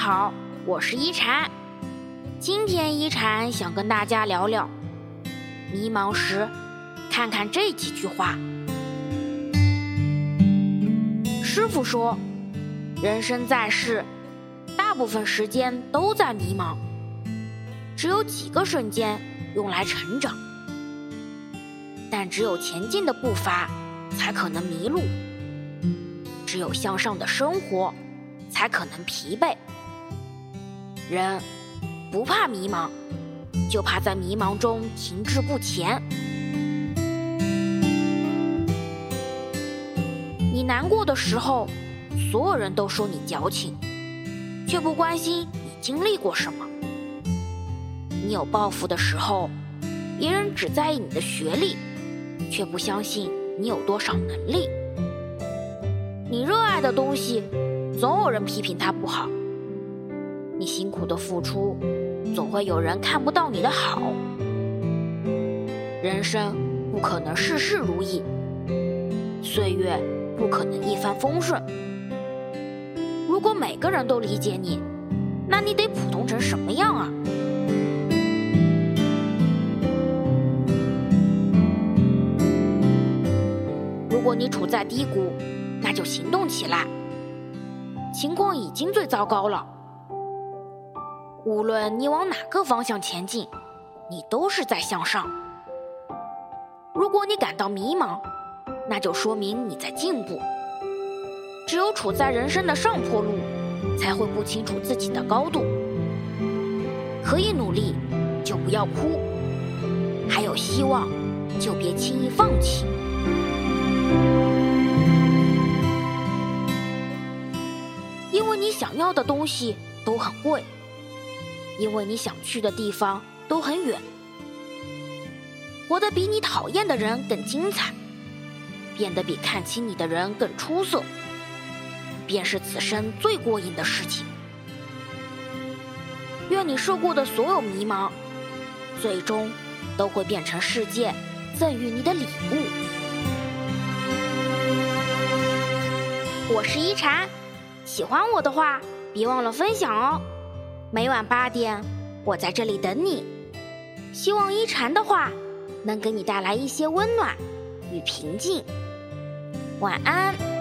好，我是一禅。今天一禅想跟大家聊聊，迷茫时看看这几句话。师傅说，人生在世，大部分时间都在迷茫，只有几个瞬间用来成长。但只有前进的步伐，才可能迷路；只有向上的生活，才可能疲惫。人不怕迷茫，就怕在迷茫中停滞不前。你难过的时候，所有人都说你矫情，却不关心你经历过什么。你有抱负的时候，别人只在意你的学历，却不相信你有多少能力。你热爱的东西，总有人批评它不好。你辛苦的付出，总会有人看不到你的好。人生不可能事事如意，岁月不可能一帆风顺。如果每个人都理解你，那你得普通成什么样啊？如果你处在低谷，那就行动起来。情况已经最糟糕了。无论你往哪个方向前进，你都是在向上。如果你感到迷茫，那就说明你在进步。只有处在人生的上坡路，才会不清楚自己的高度。可以努力，就不要哭；还有希望，就别轻易放弃。因为你想要的东西都很贵。因为你想去的地方都很远，活得比你讨厌的人更精彩，变得比看清你的人更出色，便是此生最过瘾的事情。愿你受过的所有迷茫，最终都会变成世界赠予你的礼物。我是一禅，喜欢我的话，别忘了分享哦。每晚八点，我在这里等你。希望一禅的话能给你带来一些温暖与平静。晚安。